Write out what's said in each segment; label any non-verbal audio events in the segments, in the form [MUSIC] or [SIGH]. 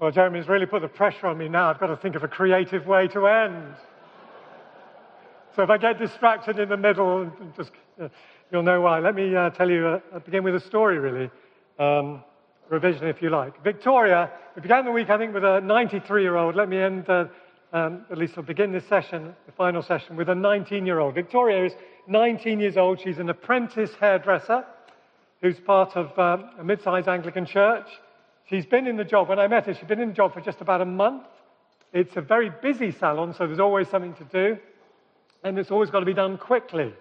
Well, Jeremy's really put the pressure on me now. I've got to think of a creative way to end. So if I get distracted in the middle, just uh, you'll know why. Let me uh, tell you, uh, begin with a story, really. Um, revision, if you like. Victoria, we began the week, I think, with a 93 year old. Let me end, uh, um, at least I'll begin this session, the final session, with a 19 year old. Victoria is 19 years old. She's an apprentice hairdresser who's part of um, a mid sized Anglican church. She's been in the job, when I met her, she'd been in the job for just about a month. It's a very busy salon, so there's always something to do and it's always got to be done quickly.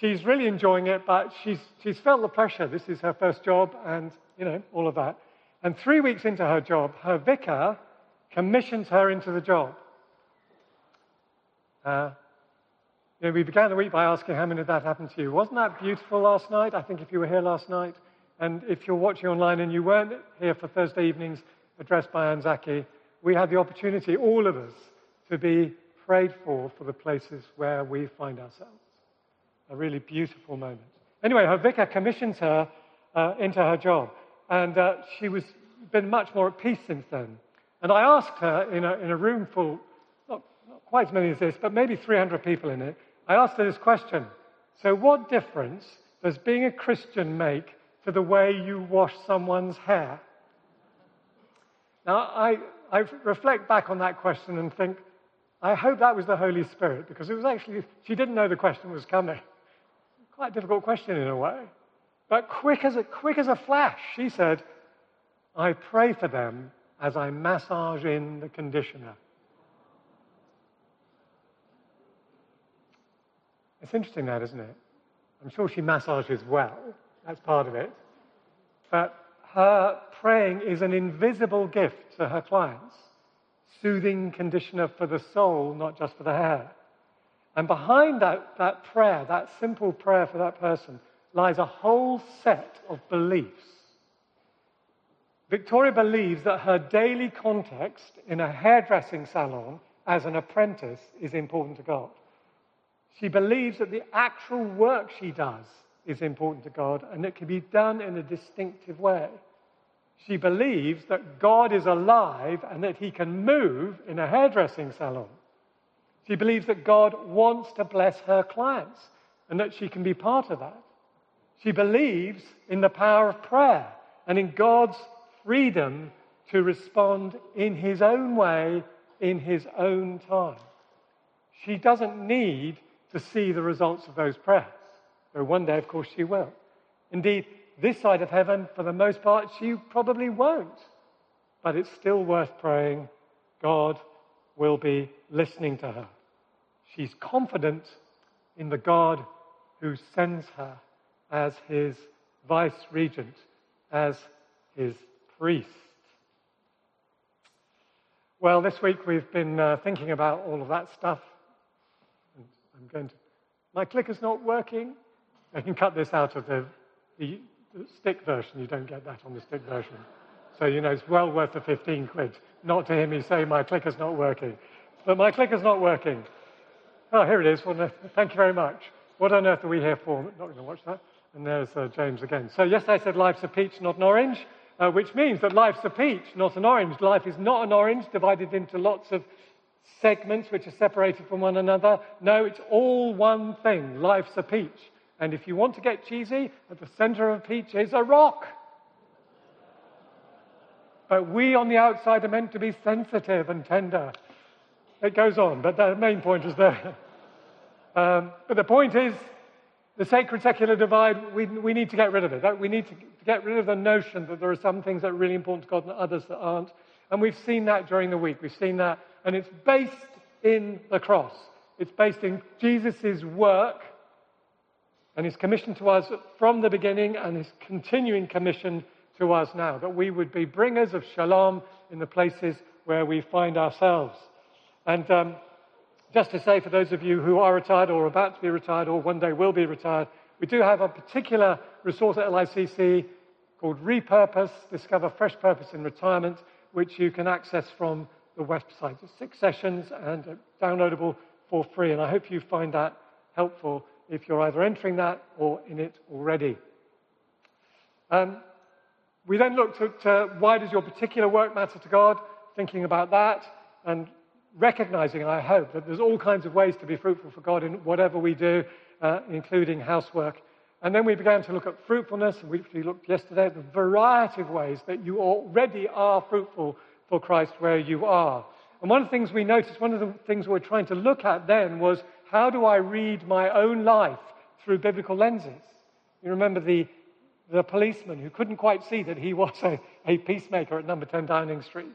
She's really enjoying it, but she's, she's felt the pressure. This is her first job, and, you know, all of that. And three weeks into her job, her vicar commissions her into the job. Uh, you know, we began the week by asking how many of that happened to you. Wasn't that beautiful last night? I think if you were here last night, and if you're watching online and you weren't here for Thursday evenings addressed by Anzaki, we had the opportunity, all of us, to be prayed for for the places where we find ourselves. A really beautiful moment. Anyway, her vicar commissions her uh, into her job, and uh, she was been much more at peace since then. And I asked her in a, in a room full, not, not quite as many as this, but maybe 300 people in it, I asked her this question. So, what difference does being a Christian make to the way you wash someone's hair? Now, I, I reflect back on that question and think, I hope that was the Holy Spirit because it was actually, she didn't know the question was coming. Quite a difficult question in a way. But quick as a, quick as a flash, she said, I pray for them as I massage in the conditioner. It's interesting that, isn't it? I'm sure she massages well. That's part of it. But her praying is an invisible gift to her clients soothing conditioner for the soul, not just for the hair. And behind that, that prayer, that simple prayer for that person, lies a whole set of beliefs. Victoria believes that her daily context in a hairdressing salon as an apprentice is important to God. She believes that the actual work she does is important to God and it can be done in a distinctive way. She believes that God is alive and that he can move in a hairdressing salon. She believes that God wants to bless her clients and that she can be part of that. She believes in the power of prayer and in God's freedom to respond in his own way, in his own time. She doesn't need to see the results of those prayers, though one day, of course, she will. Indeed, this side of heaven, for the most part, she probably won't. But it's still worth praying. God will be listening to her. She's confident in the God who sends her as his vice regent, as his priest. Well, this week we've been uh, thinking about all of that stuff. And I'm going to. My clicker's not working. I can cut this out of the, the the stick version, you don't get that on the stick version. So, you know, it's well worth the 15 quid. Not to hear me say my clicker's not working. But my clicker's not working. Oh, here it is. Well, thank you very much. What on earth are we here for? Not going to watch that. And there's uh, James again. So, yes, I said life's a peach, not an orange, uh, which means that life's a peach, not an orange. Life is not an orange divided into lots of segments which are separated from one another. No, it's all one thing. Life's a peach. And if you want to get cheesy, at the center of a peach is a rock. But we on the outside are meant to be sensitive and tender. It goes on, but the main point is there. [LAUGHS] Um, but the point is, the sacred secular divide, we, we need to get rid of it. We need to get rid of the notion that there are some things that are really important to God and others that aren't. And we've seen that during the week. We've seen that. And it's based in the cross, it's based in Jesus' work and his commission to us from the beginning and his continuing commission to us now, that we would be bringers of shalom in the places where we find ourselves. And um, just to say, for those of you who are retired or about to be retired or one day will be retired, we do have a particular resource at LICC called Repurpose, Discover Fresh Purpose in Retirement, which you can access from the website. It's six sessions and downloadable for free, and I hope you find that helpful if you're either entering that or in it already. Um, we then looked at uh, why does your particular work matter to God, thinking about that, and recognizing, I hope, that there's all kinds of ways to be fruitful for God in whatever we do, uh, including housework. And then we began to look at fruitfulness, and we looked yesterday at the variety of ways that you already are fruitful for Christ where you are. And one of the things we noticed, one of the things we were trying to look at then was how do I read my own life through biblical lenses? You remember the, the policeman who couldn't quite see that he was a, a peacemaker at number 10 Downing Street.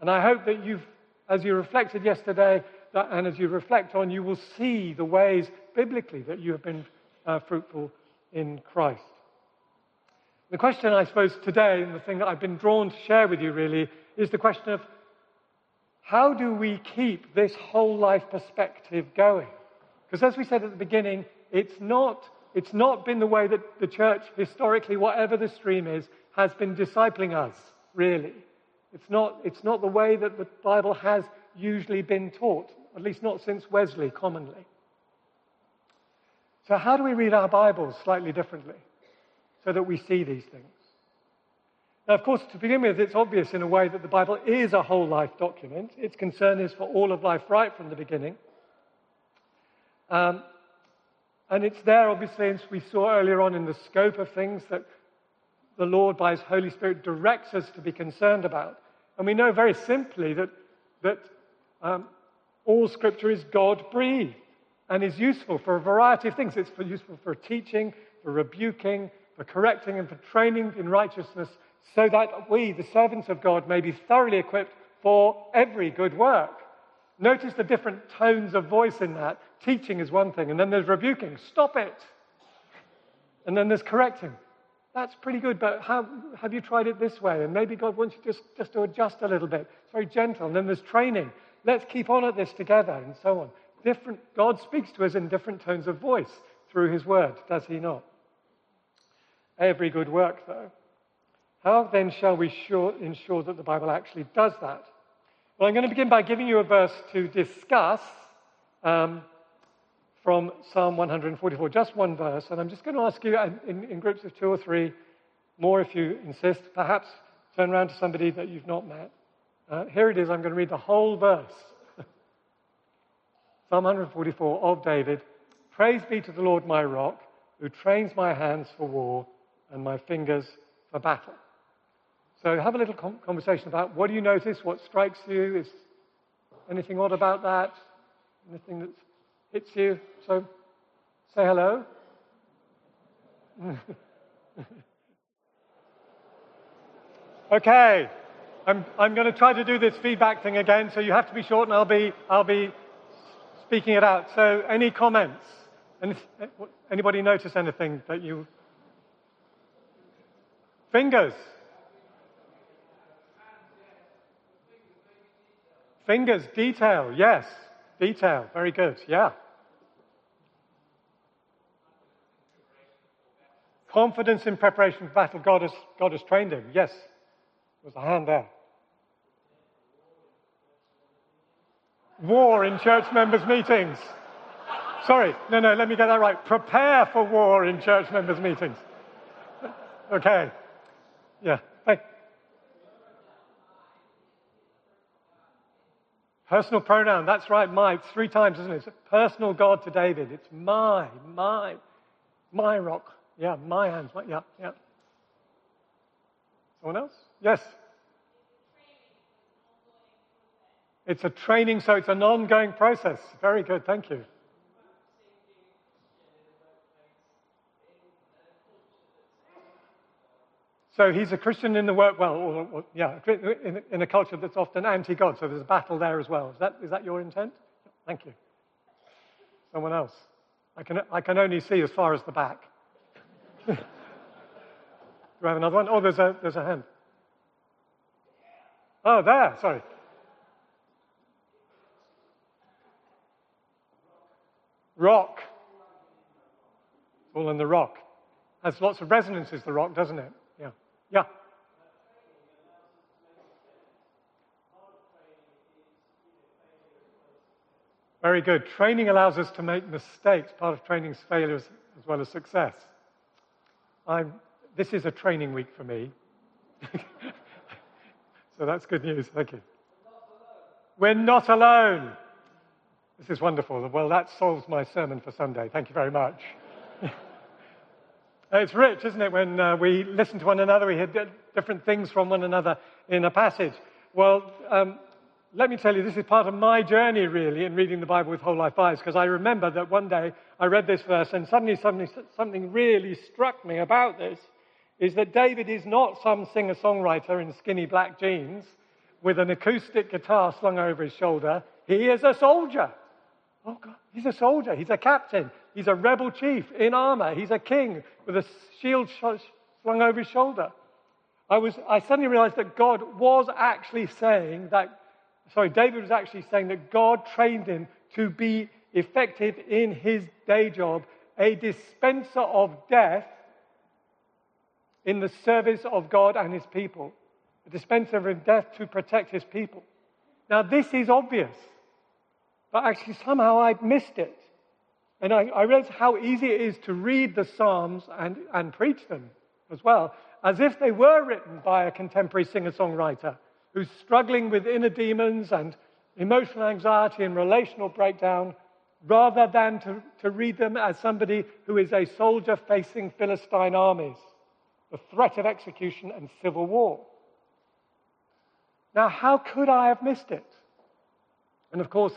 And I hope that you've, as you reflected yesterday, that, and as you reflect on, you will see the ways biblically that you have been uh, fruitful in Christ. The question, I suppose, today, and the thing that I've been drawn to share with you really, is the question of how do we keep this whole life perspective going? Because as we said at the beginning, it's not, it's not been the way that the church, historically, whatever the stream is, has been discipling us, really. It's not, it's not the way that the Bible has usually been taught, at least not since Wesley, commonly. So, how do we read our Bibles slightly differently so that we see these things? Now, of course, to begin with, it's obvious in a way that the Bible is a whole life document. Its concern is for all of life right from the beginning. Um, and it's there, obviously, as we saw earlier on in the scope of things that the Lord, by His Holy Spirit, directs us to be concerned about. And we know very simply that, that um, all Scripture is God breathed and is useful for a variety of things. It's for useful for teaching, for rebuking, for correcting, and for training in righteousness, so that we, the servants of God, may be thoroughly equipped for every good work. Notice the different tones of voice in that. Teaching is one thing, and then there's rebuking. Stop it. And then there's correcting. That's pretty good, but how, have you tried it this way? And maybe God wants you just, just to adjust a little bit. It's very gentle. And then there's training. Let's keep on at this together, and so on different, God speaks to us in different tones of voice through his word, does he not? Every good work, though. How then shall we sure, ensure that the Bible actually does that? Well, I'm going to begin by giving you a verse to discuss um, from Psalm 144, just one verse. And I'm just going to ask you in, in groups of two or three, more if you insist, perhaps turn around to somebody that you've not met. Uh, here it is. I'm going to read the whole verse. Psalm 144 of David Praise be to the Lord my rock, who trains my hands for war and my fingers for battle. So have a little conversation about what do you notice, what strikes you, is anything odd about that, anything that hits you. So say hello. [LAUGHS] okay, I'm, I'm going to try to do this feedback thing again, so you have to be short and I'll be, I'll be speaking it out. So, any comments? Anybody notice anything that you. Fingers. Fingers, detail, yes. Detail, very good, yeah. Confidence in preparation for battle, God has, God has trained him, yes. There's a hand there. war in church members' meetings. Sorry, no, no, let me get that right. Prepare for war in church members' meetings. Okay. Yeah. Personal pronoun, that's right, my. Three times, isn't it? It's personal God to David. It's my, my, my rock. Yeah, my hands. My, yeah, yeah. Someone else? Yes. It's a training, so it's an ongoing process. Very good, thank you. So he's a Christian in the work, well, or, or, yeah, in, in, a culture that's often anti-God. So there's a battle there as well. Is that, is that your intent? Thank you. Someone else. I can, I can only see as far as the back. [LAUGHS] Do we have another one? Oh, there's a, there's a hand. Oh, there, sorry. Rock. All in the rock. Has lots of resonances, the rock, doesn't it? Yeah. Very good. Training allows us to make mistakes. Part of training is failures as well as success. I'm, this is a training week for me. [LAUGHS] so that's good news. Thank you. We're not alone. This is wonderful. Well, that solves my sermon for Sunday. Thank you very much. [LAUGHS] it's rich, isn't it, when uh, we listen to one another, we hear different things from one another in a passage. Well, um, let me tell you, this is part of my journey, really, in reading the Bible with whole life eyes, because I remember that one day I read this verse, and suddenly, suddenly something really struck me about this is that David is not some singer songwriter in skinny black jeans with an acoustic guitar slung over his shoulder. He is a soldier. Oh, God, he's a soldier. He's a captain. He's a rebel chief in armor. He's a king with a shield slung over his shoulder. I, was, I suddenly realized that God was actually saying that sorry, David was actually saying that God trained him to be effective in his day job, a dispenser of death in the service of God and his people, a dispenser of death to protect his people. Now, this is obvious, but actually, somehow I'd missed it. And I, I realized how easy it is to read the Psalms and, and preach them as well, as if they were written by a contemporary singer songwriter who's struggling with inner demons and emotional anxiety and relational breakdown, rather than to, to read them as somebody who is a soldier facing Philistine armies, the threat of execution and civil war. Now, how could I have missed it? And of course,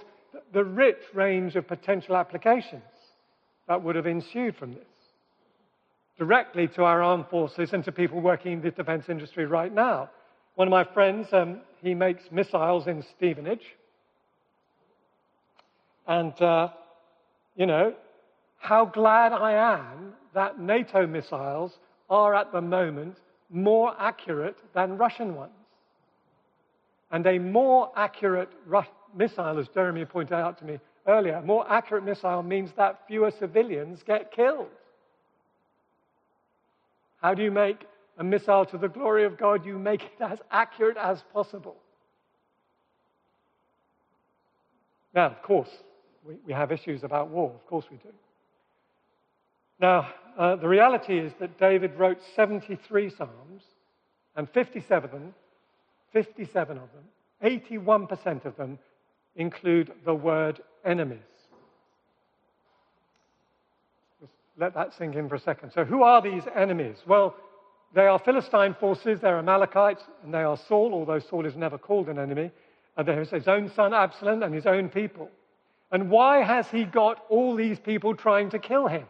the rich range of potential applications that would have ensued from this directly to our armed forces and to people working in the defense industry right now. One of my friends, um, he makes missiles in Stevenage. And, uh, you know, how glad I am that NATO missiles are at the moment more accurate than Russian ones. And a more accurate Ru- missile, as Jeremy pointed out to me earlier, a more accurate missile means that fewer civilians get killed. How do you make a missile to the glory of God, you make it as accurate as possible. Now, of course, we, we have issues about war. Of course we do. Now, uh, the reality is that David wrote 73 Psalms, and 57 of them, 57 of them, 81% of them include the word enemies. Just let that sink in for a second. So, who are these enemies? Well, they are Philistine forces, they're Amalekites, and they are Saul, although Saul is never called an enemy. And there's his own son Absalom and his own people. And why has he got all these people trying to kill him?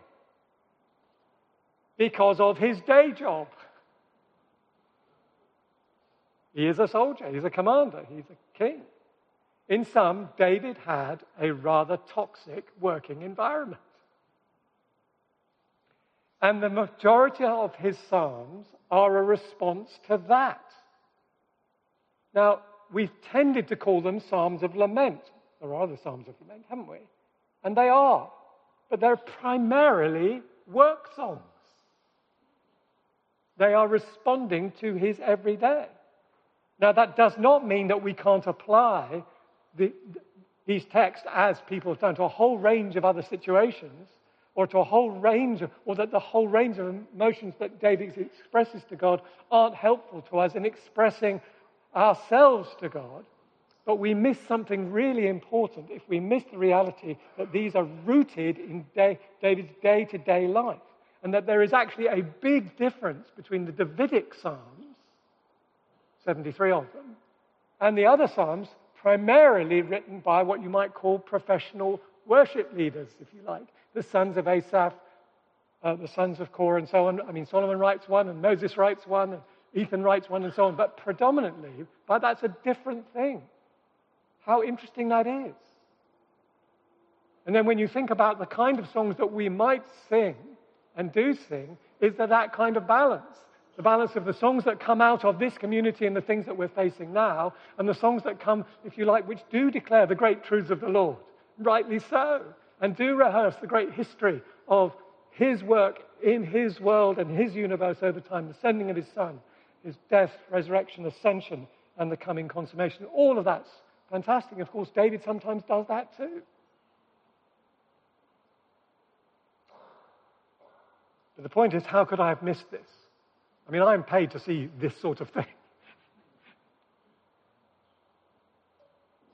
Because of his day job. He is a soldier, he's a commander, he's a king. In sum, David had a rather toxic working environment. And the majority of his psalms are a response to that. Now, we've tended to call them psalms of lament. There are other psalms of lament, haven't we? And they are. But they're primarily work songs. They are responding to his everyday. Now, that does not mean that we can't apply the, these texts as people have done to a whole range of other situations or to a whole range, of, or that the whole range of emotions that David expresses to God aren't helpful to us in expressing ourselves to God. But we miss something really important if we miss the reality that these are rooted in day, David's day to day life. And that there is actually a big difference between the Davidic Psalms, 73 of them, and the other Psalms, primarily written by what you might call professional worship leaders, if you like the sons of Asaph, uh, the sons of Korah, and so on. I mean, Solomon writes one, and Moses writes one, and Ethan writes one, and so on. But predominantly, but that's a different thing. How interesting that is. And then when you think about the kind of songs that we might sing and do sing, is there that kind of balance? The balance of the songs that come out of this community and the things that we're facing now, and the songs that come, if you like, which do declare the great truths of the Lord. Rightly so and do rehearse the great history of his work in his world and his universe over time, the sending of his son, his death, resurrection, ascension, and the coming consummation. All of that's fantastic. Of course, David sometimes does that too. But the point is, how could I have missed this? I mean, I'm paid to see this sort of thing. [LAUGHS]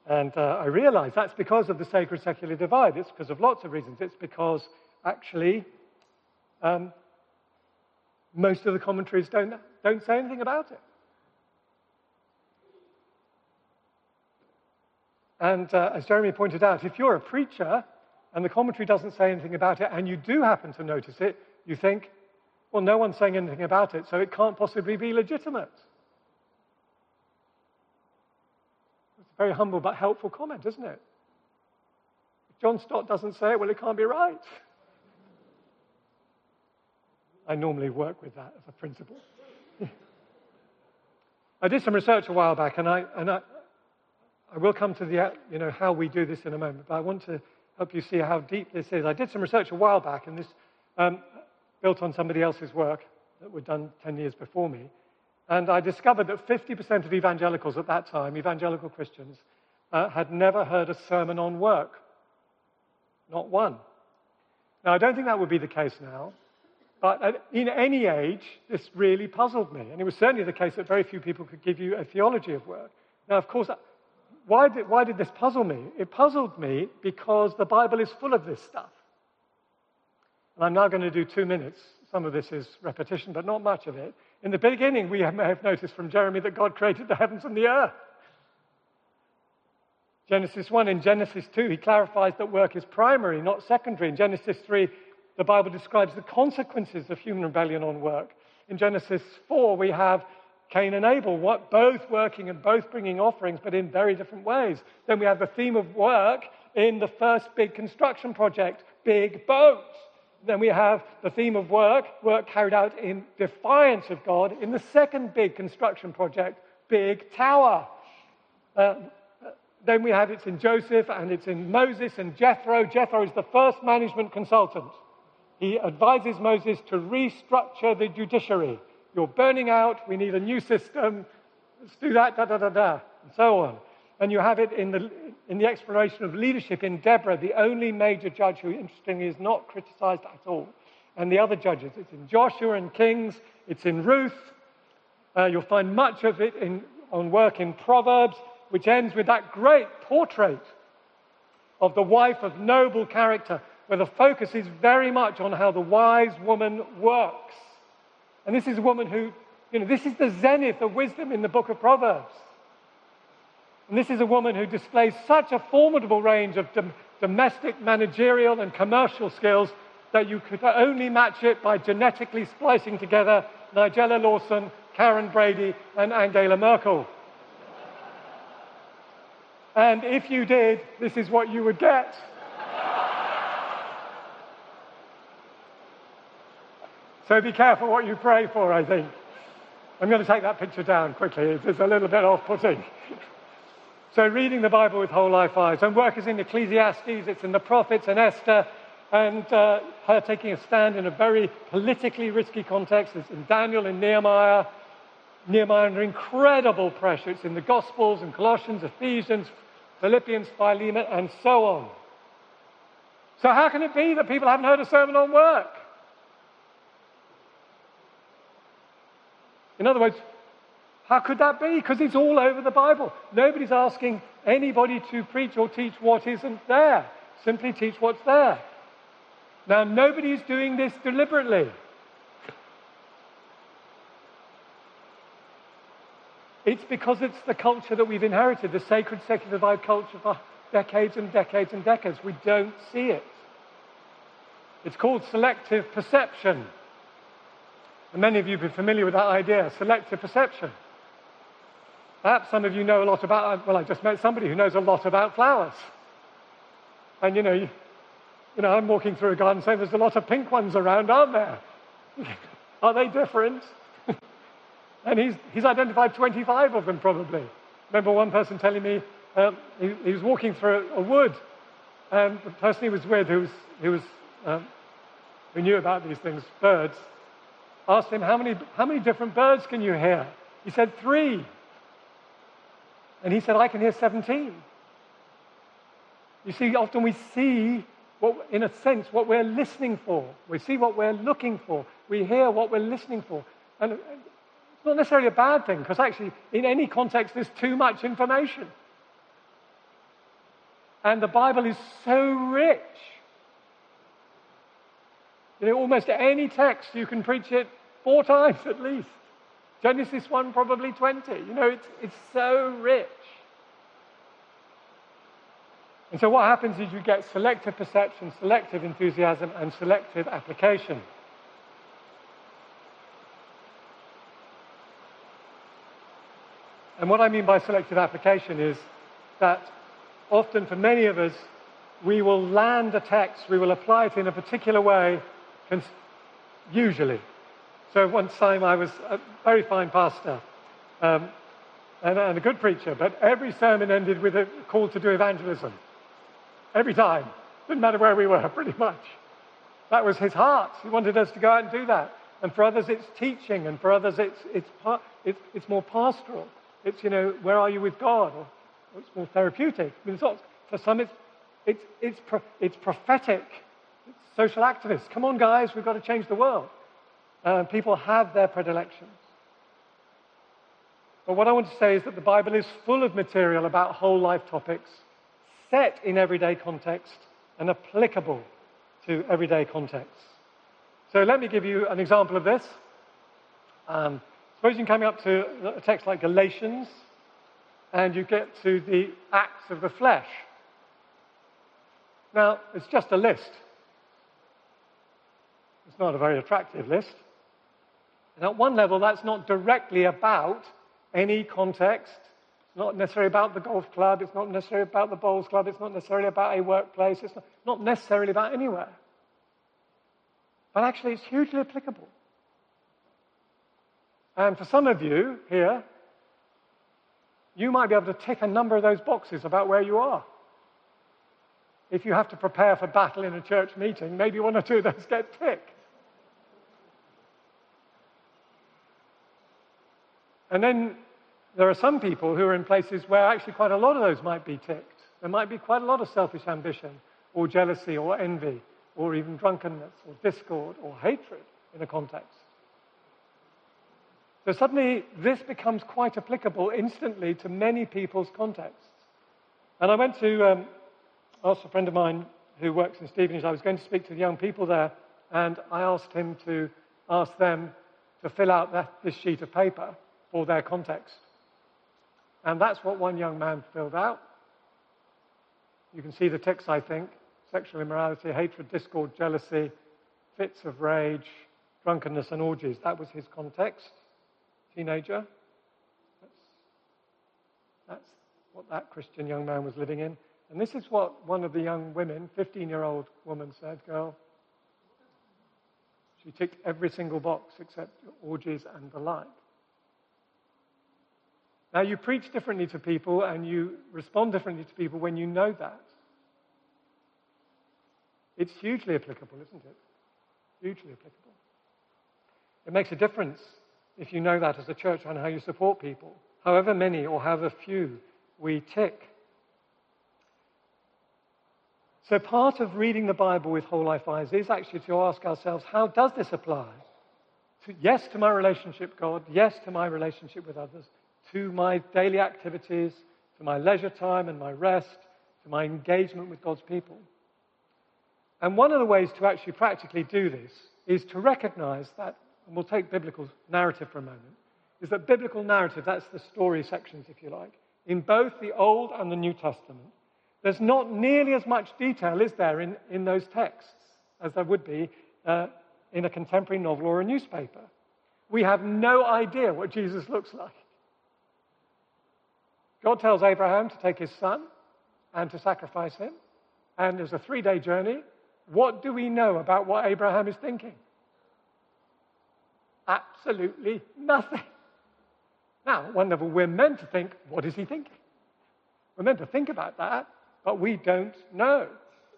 And uh, I realize that's because of the sacred secular divide. It's because of lots of reasons. It's because actually um, most of the commentaries don't, don't say anything about it. And uh, as Jeremy pointed out, if you're a preacher and the commentary doesn't say anything about it and you do happen to notice it, you think, well, no one's saying anything about it, so it can't possibly be legitimate. It's a very humble but helpful comment, isn't it? If John Stott doesn't say it, well, it can't be right. I normally work with that as a principle. [LAUGHS] I did some research a while back, and I, and I, I will come to the, you know, how we do this in a moment, but I want to help you see how deep this is. I did some research a while back, and this um, built on somebody else's work that was done 10 years before me. And I discovered that 50% of evangelicals at that time, evangelical Christians, uh, had never heard a sermon on work. Not one. Now, I don't think that would be the case now. But in any age, this really puzzled me. And it was certainly the case that very few people could give you a theology of work. Now, of course, why did, why did this puzzle me? It puzzled me because the Bible is full of this stuff. And I'm now going to do two minutes. Some of this is repetition, but not much of it. In the beginning, we may have noticed from Jeremy that God created the heavens and the earth. Genesis 1 and Genesis 2, he clarifies that work is primary, not secondary. In Genesis 3, the Bible describes the consequences of human rebellion on work. In Genesis 4, we have Cain and Abel, what, both working and both bringing offerings, but in very different ways. Then we have the theme of work in the first big construction project, big boats. Then we have the theme of work, work carried out in defiance of God in the second big construction project, big tower. Uh, then we have it's in Joseph and it's in Moses and Jethro. Jethro is the first management consultant. He advises Moses to restructure the judiciary. You're burning out, we need a new system. Let's do that, da da da da, and so on. And you have it in the, in the exploration of leadership in Deborah, the only major judge who, interestingly, is not criticized at all. And the other judges. It's in Joshua and Kings, it's in Ruth. Uh, you'll find much of it in, on work in Proverbs, which ends with that great portrait of the wife of noble character where the focus is very much on how the wise woman works. And this is a woman who, you know, this is the zenith of wisdom in the book of Proverbs. And this is a woman who displays such a formidable range of dom- domestic, managerial, and commercial skills that you could only match it by genetically splicing together Nigella Lawson, Karren Brady, and Angela Merkel. And if you did, this is what you would get. So be careful what you pray for, I think. I'm going to take that picture down quickly. It's a little bit off putting. So, reading the Bible with whole life eyes. And work is in Ecclesiastes, it's in the prophets and Esther, and uh, her taking a stand in a very politically risky context. It's in Daniel and Nehemiah. Nehemiah under incredible pressure. It's in the Gospels and Colossians, Ephesians, Philippians, Philemon, and so on. So, how can it be that people haven't heard a sermon on work? In other words, how could that be? Because it's all over the Bible. Nobody's asking anybody to preach or teach what isn't there. Simply teach what's there. Now, nobody's doing this deliberately. It's because it's the culture that we've inherited, the sacred secular divide culture for decades and decades and decades. We don't see it. It's called selective perception. And many of you have been familiar with that idea, selective perception. Perhaps some of you know a lot about, well, I just met somebody who knows a lot about flowers. And you know, you, you know, I'm walking through a garden saying there's a lot of pink ones around, aren't there? [LAUGHS] Are they different? [LAUGHS] and he's, he's identified 25 of them probably. Remember one person telling me um, he, he, was walking through a, a wood, and the person he was with, who, was, who, was, um, who knew about these things, birds, asked him, how many, how many different birds can you hear? He said, Three. And he said, I can hear 17. You see, often we see, what, in a sense, what we're listening for. We see what we're looking for. We hear what we're listening for. And uh, it's not necessarily a bad thing, because actually, in any context, there's too much information. And the Bible is so rich. You know, almost any text, you can preach it four [LAUGHS] times at least. Genesis 1, probably 20. You know, it's, it's so rich. And so what happens is you get selective perception, selective enthusiasm, and selective application. And what I mean by selective application is that often for many of us, we will land a text, we will apply it in a particular way, usually. So one time I was a very fine pastor um, and, and a good preacher, but every sermon ended with a call to do evangelism. Every time. Didn't matter where we were, [LAUGHS] pretty much. That was his heart. He wanted us to go out and do that. And for others, it's teaching, and for others, it's, it's, it's, it's more pastoral. It's, you know, where are you with God? Or, or it's more therapeutic. I mean, not, for some, it's, it's, it's, pro, it's prophetic. It's social activists. Come on, guys, we've got to change the world. Uh, people have their predilections. But what I want to say is that the Bible is full of material about whole life topics set in everyday context and applicable to everyday contexts. So let me give you an example of this. Um, suppose you're coming up to a text like Galatians and you get to the acts of the flesh. Now, it's just a list. It's not a very attractive list. And at one level, that's not directly about any context It's not necessarily about the golf club. It's not necessarily about the bowls club. It's not necessarily about a workplace. It's not, not necessarily about anywhere. But actually, it's hugely applicable. And for some of you here, you might be able to tick a number of those boxes about where you are. If you have to prepare for battle in a church meeting, maybe one or two of those get ticked. And then there are some people who are in places where actually quite a lot of those might be ticked. There might be quite a lot of selfish ambition, or jealousy, or envy, or even drunkenness, or discord, or hatred in a context. So suddenly, this becomes quite applicable instantly to many people's contexts. And I went to um, ask a friend of mine who works in Stevenage, I was going to speak to the young people there, and I asked him to ask them to fill out that, this sheet of paper for their context. And that's what one young man filled out. You can see the ticks, I think sexual immorality, hatred, discord, jealousy, fits of rage, drunkenness, and orgies. That was his context. Teenager. That's, that's what that Christian young man was living in. And this is what one of the young women, 15 year old woman, said, girl. She ticked every single box except orgies and the like. Now, you preach differently to people and you respond differently to people when you know that. It's hugely applicable, isn't it? Hugely applicable. It makes a difference if you know that as a church on how you support people, however many or however few we tick. So, part of reading the Bible with whole life eyes is actually to ask ourselves how does this apply? To, yes, to my relationship God, yes, to my relationship with others, to my daily activities, to my leisure time and my rest, to my engagement with God's people. And one of the ways to actually practically do this is to recognize that, and we'll take biblical narrative for a moment, is that biblical narrative, that's the story sections, if you like, in both the Old and the New Testament, there's not nearly as much detail, is there, in, in those texts as there would be uh, in a contemporary novel or a newspaper. We have no idea what Jesus looks like. God tells Abraham to take his son and to sacrifice him. And there's a three day journey. What do we know about what Abraham is thinking? Absolutely nothing. Now, one level, we're meant to think, what is he thinking? We're meant to think about that, but we don't know.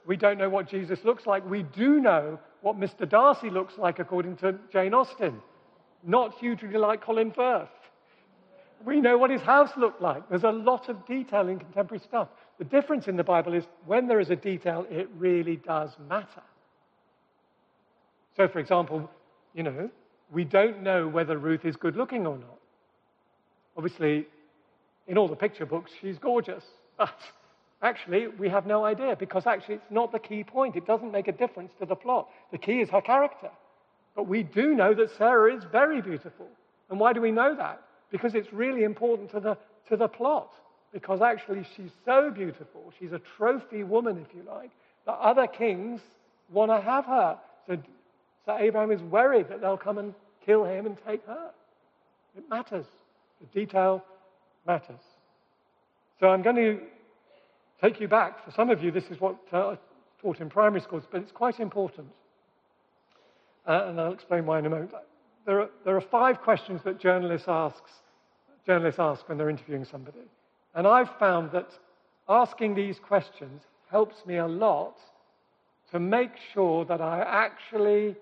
We don't know what Jesus looks like. We do know what Mr. Darcy looks like, according to Jane Austen. Not hugely like Colin Firth. We know what his house looked like. There's a lot of detail in contemporary stuff. The difference in the Bible is when there is a detail, it really does matter. So, for example, you know, we don't know whether Ruth is good looking or not. Obviously, in all the picture books, she's gorgeous. But actually, we have no idea because actually it's not the key point. It doesn't make a difference to the plot. The key is her character. But we do know that Sarah is very beautiful. And why do we know that? Because it's really important to the, to the plot. Because actually, she's so beautiful. She's a trophy woman, if you like, that other kings want to have her. So, so Abraham is worried that they'll come and kill him and take her. It matters. The detail matters. So I'm going to take you back. For some of you, this is what uh, I taught in primary schools, but it's quite important. Uh, and I'll explain why in a moment. There are, there are five questions that journalists, asks, journalists ask when they're interviewing somebody. And I've found that asking these questions helps me a lot to make sure that I actually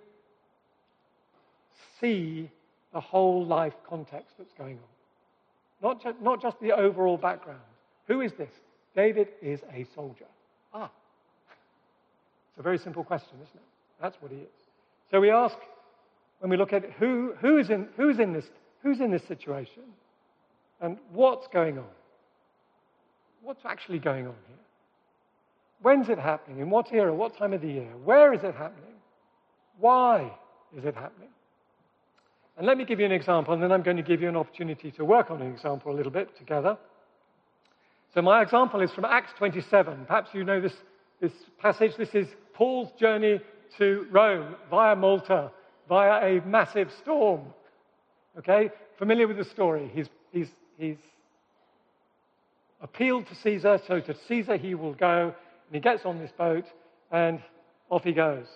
see the whole life context that's going on. Not, ju- not just the overall background. Who is this? David is a soldier. Ah. It's a very simple question, isn't it? That's what he is. So we ask, when we look at who, who is in, who's, in this, who's in this situation and what's going on? What's actually going on here? When's it happening? In what era? What time of the year? Where is it happening? Why is it happening? And let me give you an example, and then I'm going to give you an opportunity to work on an example a little bit together. So, my example is from Acts 27. Perhaps you know this, this passage. This is Paul's journey to Rome via Malta, via a massive storm. Okay? Familiar with the story. He's, he's, he's appealed to Caesar, so to Caesar he will go, and he gets on this boat, and off he goes.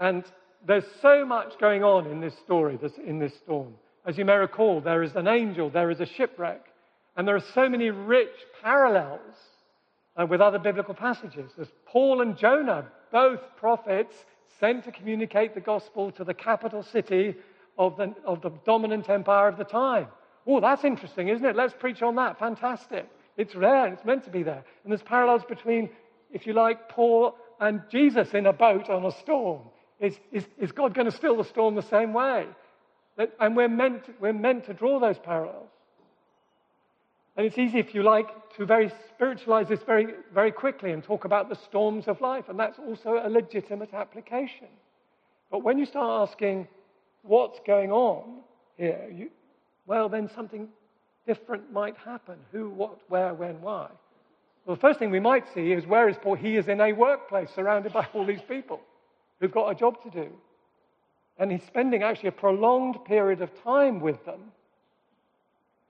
And there's so much going on in this story, in this storm. As you may recall, there is an angel, there is a shipwreck, and there are so many rich parallels uh, with other biblical passages. There's Paul and Jonah, both prophets sent to communicate the gospel to the capital city of the, of the dominant empire of the time. Oh, that's interesting, isn't it? Let's preach on that. Fantastic. It's there, it's meant to be there. And there's parallels between, if you like, Paul and Jesus in a boat on a storm. Is, is, is God going to still the storm the same way? And we're meant, we're meant to draw those parallels. And it's easy, if you like, to very spiritualize this very, very quickly and talk about the storms of life, and that's also a legitimate application. But when you start asking what's going on here, you, well, then something different might happen. Who, what, where, when, why? Well, the first thing we might see is where is Paul? He is in a workplace surrounded by all these people who've got a job to do. And he's spending actually a prolonged period of time with them.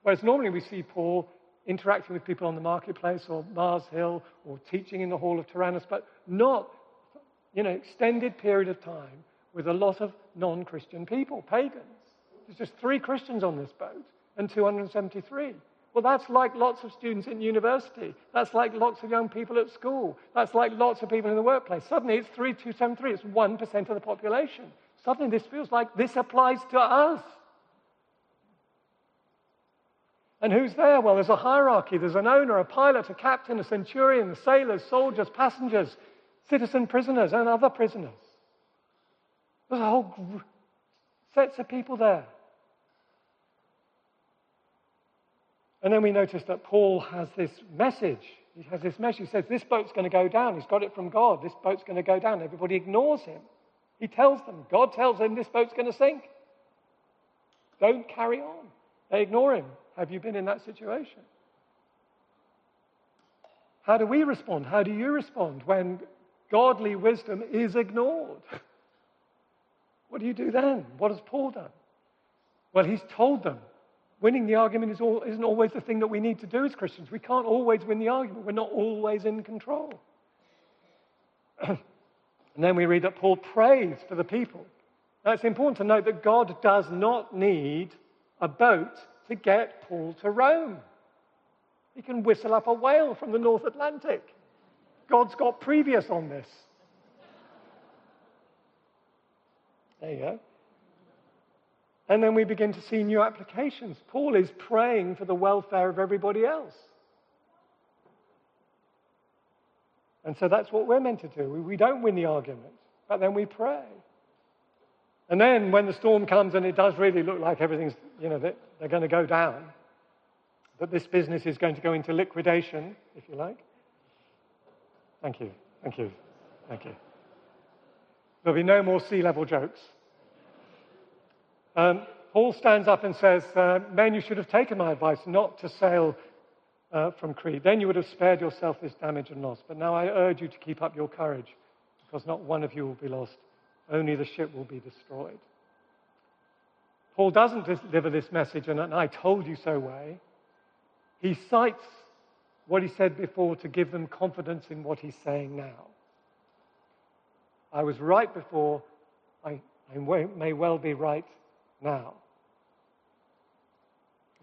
Whereas normally we see Paul interacting with people on the marketplace or Mars Hill or teaching in the Hall of Tyrannus, but not, you know, extended period of time with a lot of non Christian people, pagans. There's just three Christians on this boat and 273. Well, that's like lots of students in university. That's like lots of young people at school. That's like lots of people in the workplace. Suddenly it's 3273. It's 1% of the population. Suddenly this feels like this applies to us. And who's there? Well, there's a hierarchy. There's an owner, a pilot, a captain, a centurion, the sailors, soldiers, passengers, citizen prisoners, and other prisoners. There's a whole sets of people there. And then we notice that Paul has this message. He has this message. He says, This boat's going to go down. He's got it from God. This boat's going to go down. Everybody ignores him. He tells them, God tells them this boat's going to sink. Don't carry on. They ignore him. Have you been in that situation? How do we respond? How do you respond when godly wisdom is ignored? [LAUGHS] What do you do then? What has Paul done? Well, he's told them winning the argument is all, isn't always the thing that we need to do as Christians. We can't always win the argument, we're not always in control. [CLEARS THROAT] and then we read that Paul prays for the people. Now, it's important to note that God does not need a boat to get Paul to Rome. He can whistle up a whale from the North Atlantic. God's got previous on this. There you go. And then we begin to see new applications. Paul is praying for the welfare of everybody else. And so that's what we're meant to do. We don't win the argument, but then we pray. And then when the storm comes and it does really look like everything's, you know, they're going to go down, that this business is going to go into liquidation, if you like. Thank you. Thank you. Thank you. There'll be no more sea level jokes. Um, Paul stands up and says, uh, Men, you should have taken my advice not to sail uh, from Crete. Then you would have spared yourself this damage and loss. But now I urge you to keep up your courage, because not one of you will be lost, only the ship will be destroyed. Paul doesn't deliver this message in an I told you so way. He cites what he said before to give them confidence in what he's saying now. I was right before, I, I may well be right now.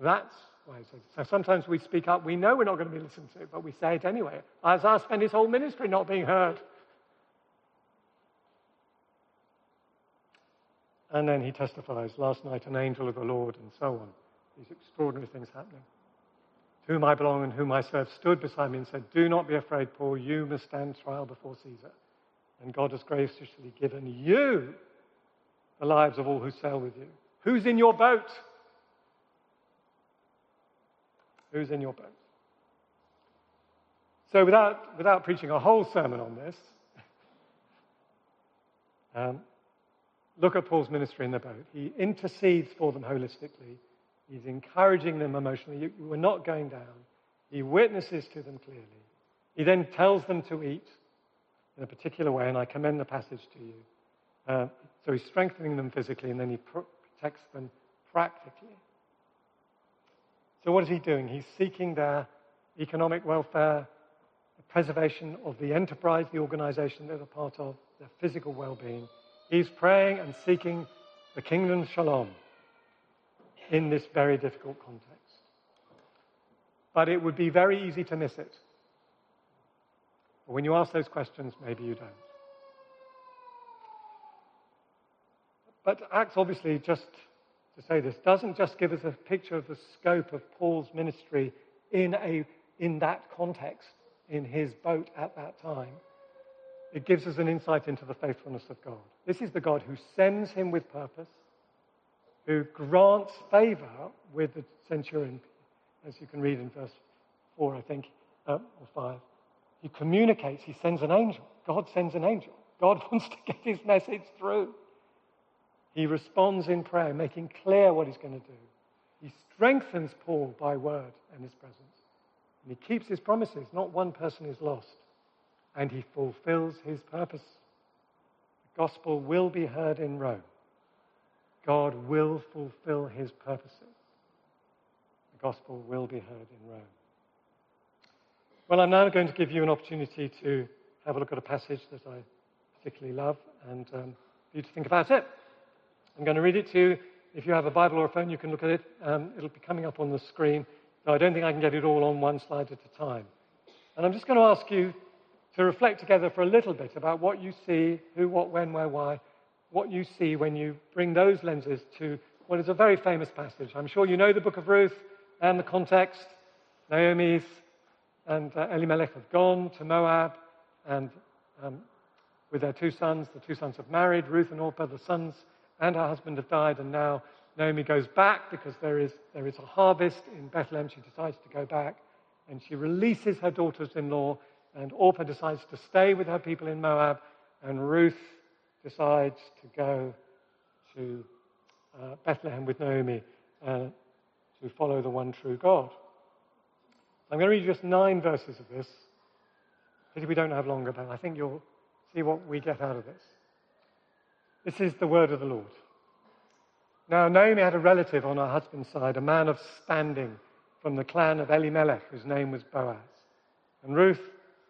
That's why he says So sometimes we speak up, we know we're not going to be listened to, but we say it anyway. Isaiah spent his whole ministry not being heard. And then he testifies, last night an angel of the Lord, and so on. These extraordinary things happening. To whom I belong and whom I serve stood beside me and said, Do not be afraid, Paul. You must stand trial before Caesar. And God has graciously given you the lives of all who sail with you. Who's in your boat? Who's in your boat? So, without, without preaching a whole sermon on this, [LAUGHS] um, look at Paul's ministry in the boat. He intercedes for them holistically, he's encouraging them emotionally. You, are not going down. He witnesses to them clearly. He then tells them to eat in a particular way, and I commend the passage to you. Uh, so he's strengthening them physically, and then he protects them practically. So, what is he doing? He's seeking their economic welfare, the preservation of the enterprise, the organization they're a part of, their physical well being. He's praying and seeking the kingdom shalom in this very difficult context. But it would be very easy to miss it. But when you ask those questions, maybe you don't. But Acts obviously, just to say this, doesn't just give us a picture of the scope of Paul's ministry in, a, in that context, in his boat at that time. It gives us an insight into the faithfulness of God. This is the God who sends him with purpose, who grants favor with the centurion, as you can read in verse 4, I think, uh, or 5. He communicates, he sends an angel. God sends an angel. God [LAUGHS] wants to get his message through. He responds in prayer, making clear what he's going to do. He strengthens Paul by word and his presence. And he keeps his promises. Not one person is lost. And he fulfills his purpose. The gospel will be heard in Rome. God will fulfill his purposes. The gospel will be heard in Rome. Well, I'm now going to give you an opportunity to have a look at a passage that I particularly love and um, for you to think about it. I'm going to read it to you. If you have a Bible or a phone, you can look at it. Um, it'll be coming up on the screen. Though I don't think I can get it all on one slide at a time. And I'm just going to ask you to reflect together for a little bit about what you see, who, what, when, where, why, what you see when you bring those lenses to what is a very famous passage. I'm sure you know the book of Ruth and the context. Naomi's and uh, Elimelech have gone to Moab, and um, with their two sons, the two sons have married, Ruth and Orpah, the sons and her husband have died, and now Naomi goes back because there is, there is a harvest in Bethlehem. She decides to go back, and she releases her daughters in law, and Orpah decides to stay with her people in Moab, and Ruth decides to go to uh, Bethlehem with Naomi uh, to follow the one true God. I'm going to read just nine verses of this. Pity we don't have longer, but I think you'll see what we get out of this. This is the word of the Lord. Now, Naomi had a relative on her husband's side, a man of standing from the clan of Elimelech, whose name was Boaz. And Ruth,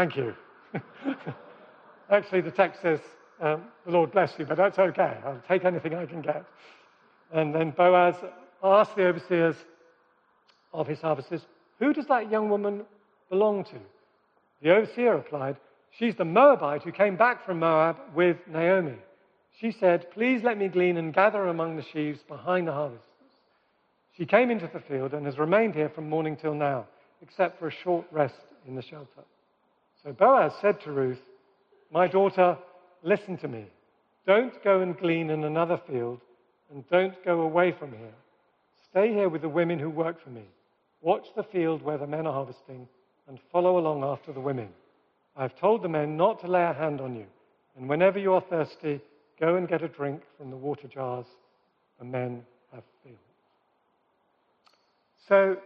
Thank you. [LAUGHS] Actually, the text says, um, the Lord bless you, but that's okay. I'll take anything I can get. And then Boaz asked the overseers of his harvesters, Who does that young woman belong to? The overseer replied, She's the Moabite who came back from Moab with Naomi. She said, Please let me glean and gather among the sheaves behind the harvesters. She came into the field and has remained here from morning till now, except for a short rest in the shelter. So Boaz said to Ruth, My daughter, listen to me. Don't go and glean in another field, and don't go away from here. Stay here with the women who work for me. Watch the field where the men are harvesting, and follow along after the women. I have told the men not to lay a hand on you, and whenever you are thirsty, go and get a drink from the water jars the men have filled. So,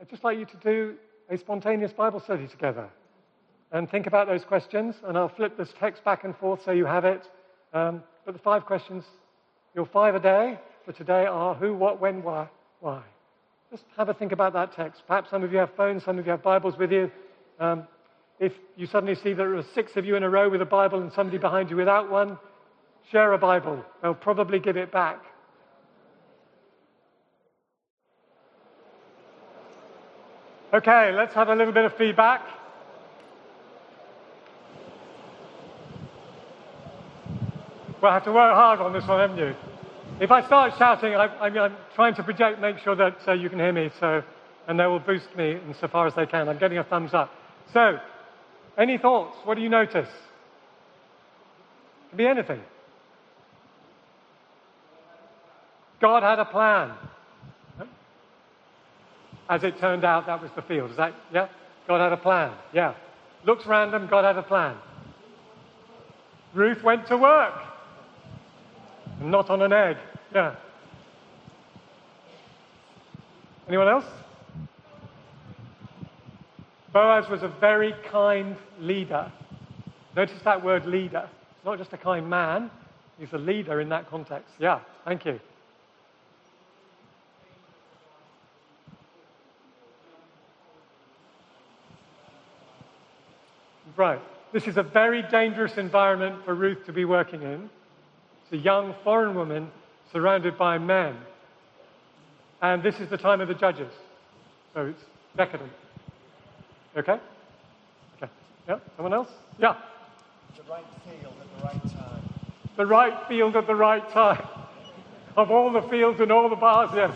I'd just like you to do a spontaneous Bible study together and think about those questions. And I'll flip this text back and forth so you have it. Um, but the five questions, your five a day for today are who, what, when, why, why. Just have a think about that text. Perhaps some of you have phones, some of you have Bibles with you. Um, if you suddenly see there are six of you in a row with a Bible and somebody behind you without one, share a Bible. They'll probably give it back. Okay, let's have a little bit of feedback. We'll have to work hard on this one, haven't you? If I start shouting, I, am trying to project, make sure that uh, you can hear me, so, and they will boost me insofar as they can. I'm getting a thumbs up. So, any thoughts? What do you notice? It could be anything. God had a plan. As it turned out, that was the field. Is that, yeah? God had a plan. Yeah. Looks random, God had a plan. Ruth went to work not on an egg. Yeah. Anyone else? Boaz was a very kind leader. Notice that word leader. It's not just a kind man, he's a leader in that context. Yeah, thank you. Right. This is a very dangerous environment for Ruth to be working in. It's a young foreign woman surrounded by men. And this is the time of the judges. So it's decadent. Okay? Okay. Yeah? Someone else? Yeah. The right field at the right time. The right field at the right time. Of all the fields and all the bars, yes.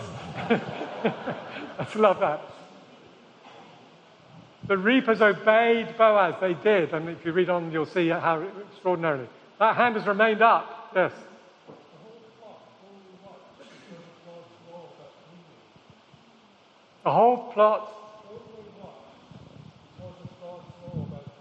[LAUGHS] I love that. The reapers obeyed Boaz. They did. And if you read on, you'll see how extraordinarily. That hand has remained up. Yes. The whole plot.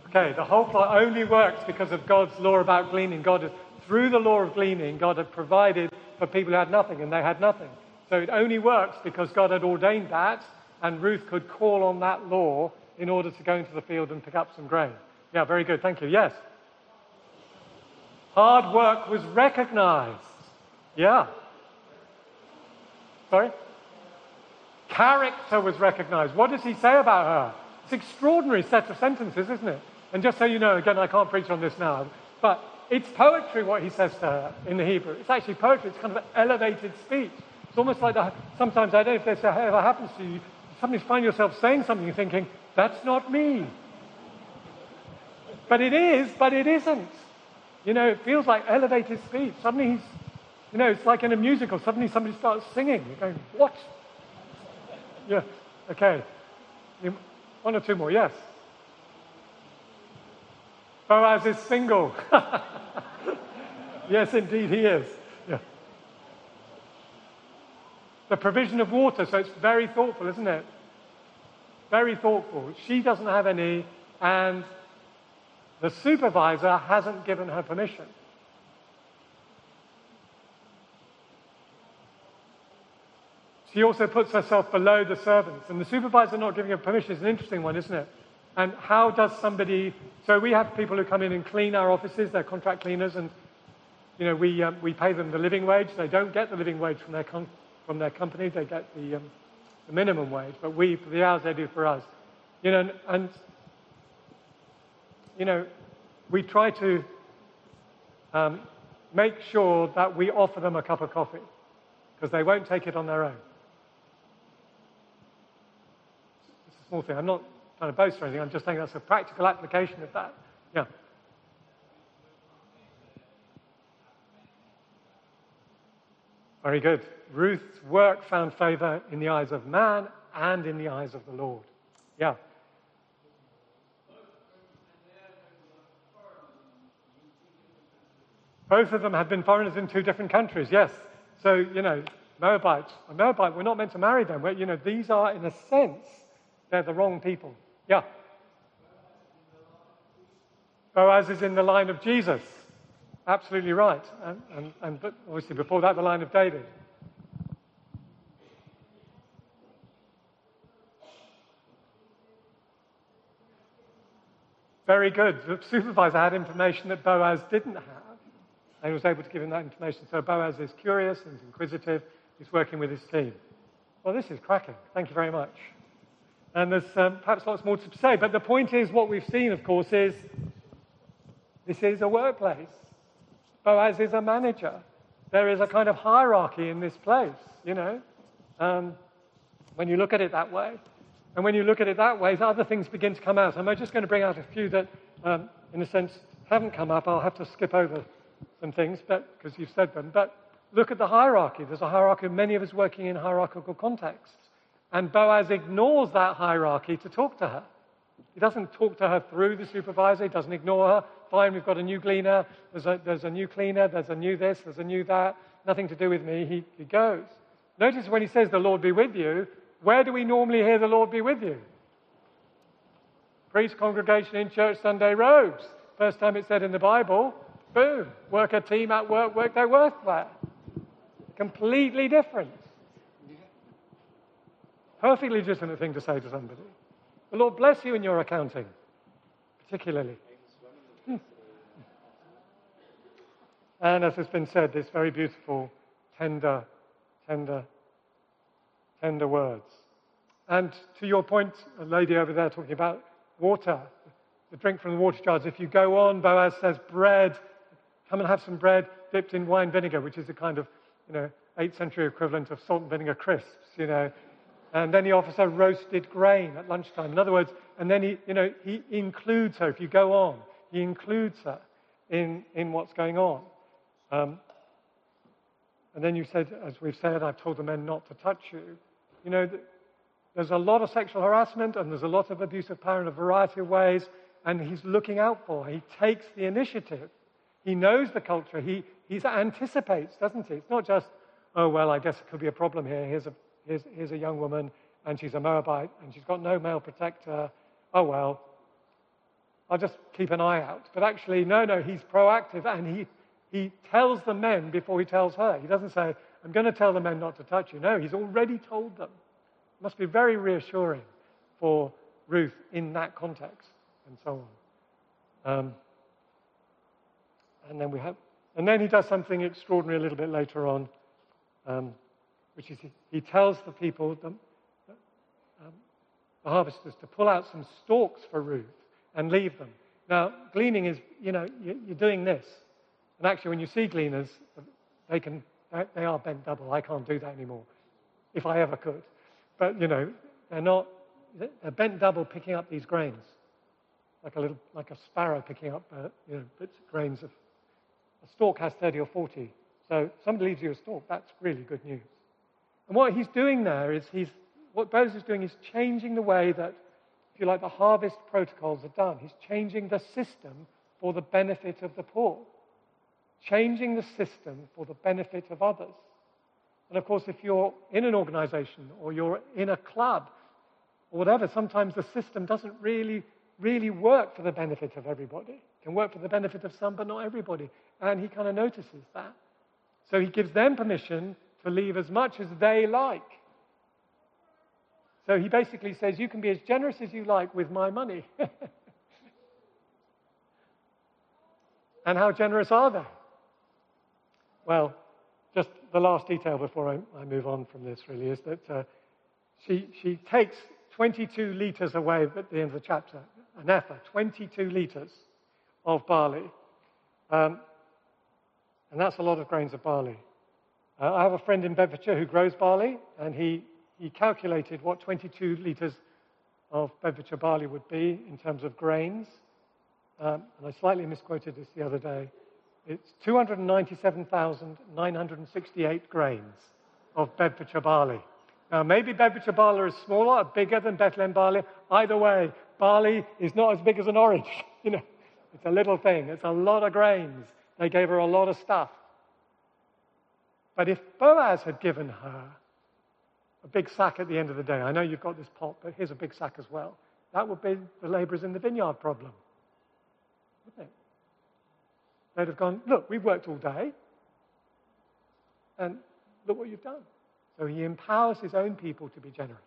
Okay, the whole plot only works because of God's law about gleaning. God, through the law of gleaning, God had provided for people who had nothing, and they had nothing. So it only works because God had ordained that, and Ruth could call on that law in order to go into the field and pick up some grain. Yeah, very good. Thank you. Yes. Hard work was recognized. Yeah. Sorry? Character was recognized. What does he say about her? It's an extraordinary set of sentences, isn't it? And just so you know, again, I can't preach on this now, but it's poetry what he says to her in the Hebrew. It's actually poetry. It's kind of an elevated speech. It's almost like the, sometimes, I don't know if this ever happens to you, sometimes find yourself saying something and thinking, that's not me. But it is, but it isn't. You know, it feels like elevated speech. Suddenly he's, you know, it's like in a musical. Suddenly somebody starts singing. You're going, what? Yeah, okay. One or two more, yes. Boaz is single. [LAUGHS] yes, indeed, he is. Yeah. The provision of water, so it's very thoughtful, isn't it? Very thoughtful. She doesn't have any, and the supervisor hasn't given her permission. She also puts herself below the servants. And the supervisor not giving her permission is an interesting one, isn't it? And how does somebody. So we have people who come in and clean our offices, they're contract cleaners, and you know, we, um, we pay them the living wage. They don't get the living wage from their, con- from their company, they get the, um, the minimum wage, but we, for the hours they do for us. You know, and, and you know, we try to um, make sure that we offer them a cup of coffee because they won't take it on their own. It's a small thing. I'm not trying to boast or anything. I'm just saying that's a practical application of that. Yeah. Very good. Ruth's work found favor in the eyes of man and in the eyes of the Lord. Yeah. Both of them had been foreigners in two different countries, yes. So, you know, Moabites, a Moabite, we're not meant to marry them. We're, you know, these are, in a sense, they're the wrong people. Yeah. Boaz is in the line of Jesus. Absolutely right. And, and, and but obviously, before that, the line of David. Very good. The supervisor had information that Boaz didn't have and was able to give him that information. So Boaz is curious and inquisitive. He's working with his team. Well, this is cracking. Thank you very much. And there's um, perhaps lots more to say, but the point is what we've seen, of course, is this is a workplace. Boaz is a manager. There is a kind of hierarchy in this place, you know, um, when you look at it that way. And when you look at it that way, other things begin to come out. I'm just going to bring out a few that, um, in a sense, haven't come up. I'll have to skip over some things but because you've said them. But look at the hierarchy. There's a hierarchy, many of us working in hierarchical contexts. And Boaz ignores that hierarchy to talk to her. He doesn't talk to her through the supervisor, he doesn't ignore her. Fine, we've got a new gleaner, there's a, there's a new cleaner, there's a new this, there's a new that, nothing to do with me. He, he goes. Notice when he says, The Lord be with you, where do we normally hear the Lord be with you? Priest congregation in church Sunday robes. First time it's said in the Bible. Boom. Work a team at work, work their worth there. Completely different. Perfectly legitimate thing to say to somebody. The Lord bless you in your accounting, particularly. Hmm. And as has been said, this very beautiful, tender, tender, tender words. And to your point, a lady over there talking about water, the drink from the water jars. If you go on, Boaz says bread Come and have some bread dipped in wine vinegar, which is a kind of, you know, 8th century equivalent of salt and vinegar crisps, you know. And then he offers her roasted grain at lunchtime. In other words, and then he, you know, he includes her. If you go on, he includes her in, in what's going on. Um, and then you said, as we've said, I've told the men not to touch you. You know, there's a lot of sexual harassment and there's a lot of abuse of power in a variety of ways, and he's looking out for her. He takes the initiative. He knows the culture. He, he anticipates, doesn't he? It's not just, oh, well, I guess it could be a problem here. Here's a, here's, here's a young woman, and she's a Moabite, and she's got no male protector. Oh, well, I'll just keep an eye out. But actually, no, no, he's proactive, and he, he tells the men before he tells her. He doesn't say, I'm going to tell the men not to touch you. No, he's already told them. It must be very reassuring for Ruth in that context, and so on. Um, and then we have, and then he does something extraordinary a little bit later on, um, which is he, he, tells the people, the, um, the harvesters, to pull out some stalks for Ruth and leave them. Now, gleaning is, you know, you're doing this. And actually, when you see gleaners, they can, they are bent double. I can't do that anymore, if I ever could. But, you know, they're not, they're bent double picking up these grains, like a little, like a sparrow picking up, uh, you know, bits of grains of a stalk has 30 or 40. So somebody leaves you a stalk, that's really good news. And what he's doing there is he's, what Boaz is doing is changing the way that, if you like, the harvest protocols are done. He's changing the system for the benefit of the poor, changing the system for the benefit of others. And of course, if you're in an organization or you're in a club or whatever, sometimes the system doesn't really, really work for the benefit of everybody. It can work for the benefit of some, but not everybody. And he kind of notices that. So he gives them permission to leave as much as they like. So he basically says, You can be as generous as you like with my money. [LAUGHS] and how generous are they? Well, just the last detail before I, I move on from this really is that uh, she, she takes 22 litres away at the end of the chapter, an ephah, 22 litres of barley. Um, And that's a lot of grains of barley. Uh, I have a friend in Bedfordshire who grows barley, and he, he calculated what 22 litres of Bedfordshire barley would be in terms of grains. Um, and I slightly misquoted this the other day. It's 297,968 grains of Bedfordshire barley. Now, maybe Bedfordshire barley is smaller bigger than Bethlehem barley. Either way, barley is not as big as an orange. [LAUGHS] you know, it's a little thing. It's a lot of grains. They gave her a lot of stuff. But if Boaz had given her a big sack at the end of the day, I know you've got this pot, but here's a big sack as well, that would be the laborers in the vineyard problem. Wouldn't it? They'd have gone, look, we've worked all day, and look what you've done. So he empowers his own people to be generous.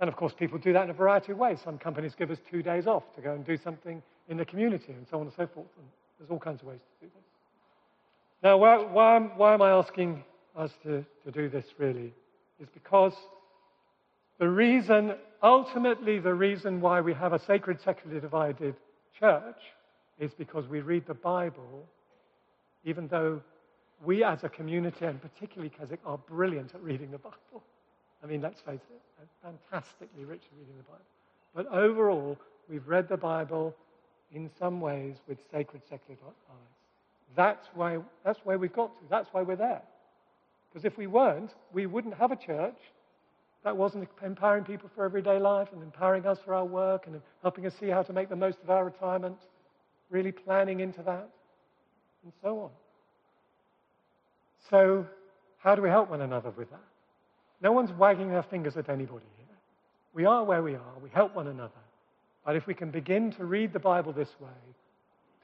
And of course, people do that in a variety of ways. Some companies give us two days off to go and do something in the community and so on and so forth. And there's all kinds of ways to do this. Now, why, why, why am I asking us to, to do this really? Is because the reason, ultimately, the reason why we have a sacred, secularly divided church is because we read the Bible, even though we as a community, and particularly Keswick, are brilliant at reading the Bible. I mean, let's face it, fantastically rich at reading the Bible. But overall, we've read the Bible in some ways with sacred secular eyes. That's why, that's where we've got to. That's why we're there. Because if we weren't, we wouldn't have a church that wasn't empowering people for everyday life and empowering us for our work and helping us see how to make the most of our retirement, really planning into that, and so on. So, how do we help one another with that? No one's wagging their fingers at anybody here. We are where we are, we help one another. But if we can begin to read the Bible this way,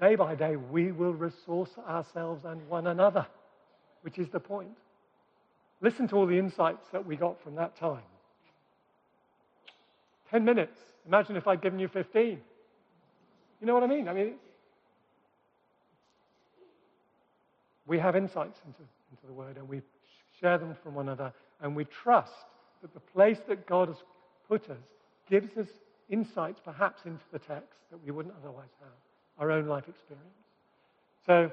day by day, we will resource ourselves and one another, which is the point. Listen to all the insights that we got from that time. 10 minutes. Imagine if I'd given you 15. You know what I mean? I mean, we have insights into, into the Word and we share them from one another and we trust that the place that God has put us gives us insights perhaps into the text that we wouldn't otherwise have, our own life experience. So,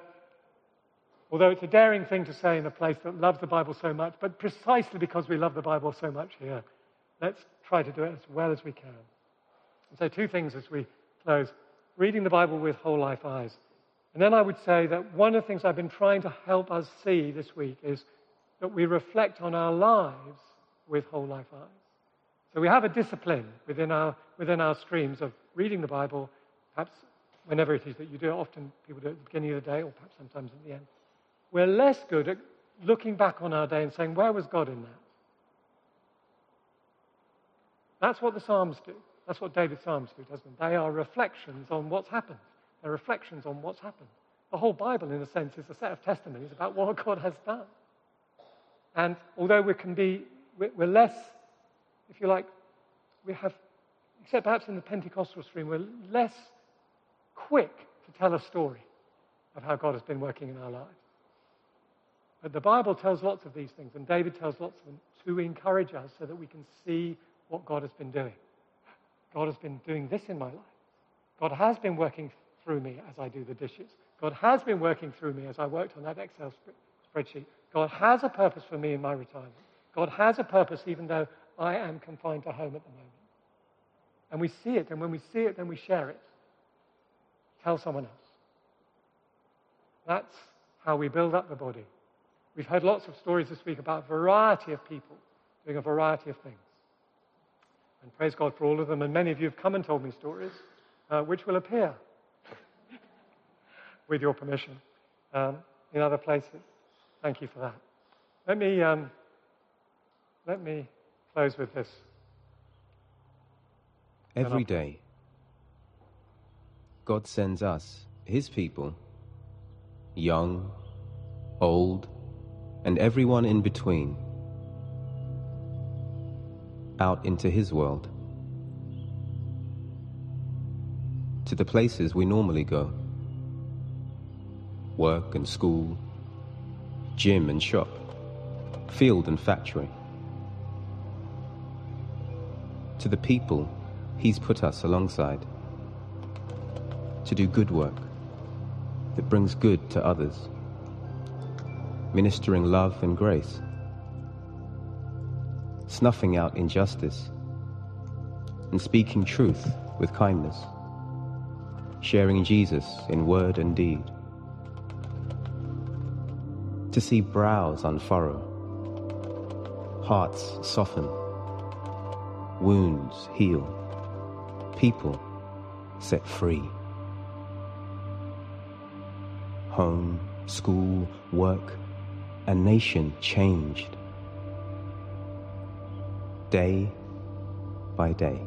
although it's a daring thing to say in a place that loves the Bible so much, but precisely because we love the Bible so much here, let's try to do it as well as we can. And so, two things as we close reading the Bible with whole life eyes. And then I would say that one of the things I've been trying to help us see this week is that we reflect on our lives with whole life eyes. So we have a discipline within our, within our streams of reading the Bible, perhaps whenever it is that you do it. Often people do it at the beginning of the day or perhaps sometimes at the end. We're less good at looking back on our day and saying, where was God in that? That's what the Psalms do. That's what David's Psalms do, doesn't it? They are reflections on what's happened. They're reflections on what's happened. The whole Bible, in a sense, is a set of testimonies about what God has done. And although we can be, we're less, if you like, we have, except perhaps in the Pentecostal stream, we're less quick to tell a story of how God has been working in our lives. But the Bible tells lots of these things, and David tells lots of them to encourage us so that we can see what God has been doing. God has been doing this in my life. God has been working through me as I do the dishes. God has been working through me as I worked on that Excel spreadsheet. God has a purpose for me in my retirement. God has a purpose even though I am confined to home at the moment. And we see it, and when we see it, then we share it. Tell someone else. That's how we build up the body. We've heard lots of stories this week about a variety of people doing a variety of things. And praise God for all of them. And many of you have come and told me stories, uh, which will appear, [LAUGHS] with your permission, um, in other places. Thank you for that. Let me, um, let me close with this. Every day, God sends us, His people, young, old, and everyone in between, out into His world, to the places we normally go work and school gym and shop, field and factory. To the people he's put us alongside, to do good work, that brings good to others, ministering love and grace, snuffing out injustice, and speaking truth with kindness, sharing Jesus in word and deed. To see brows unfurrow, hearts soften, wounds heal, people set free. Home, school, work, a nation changed day by day.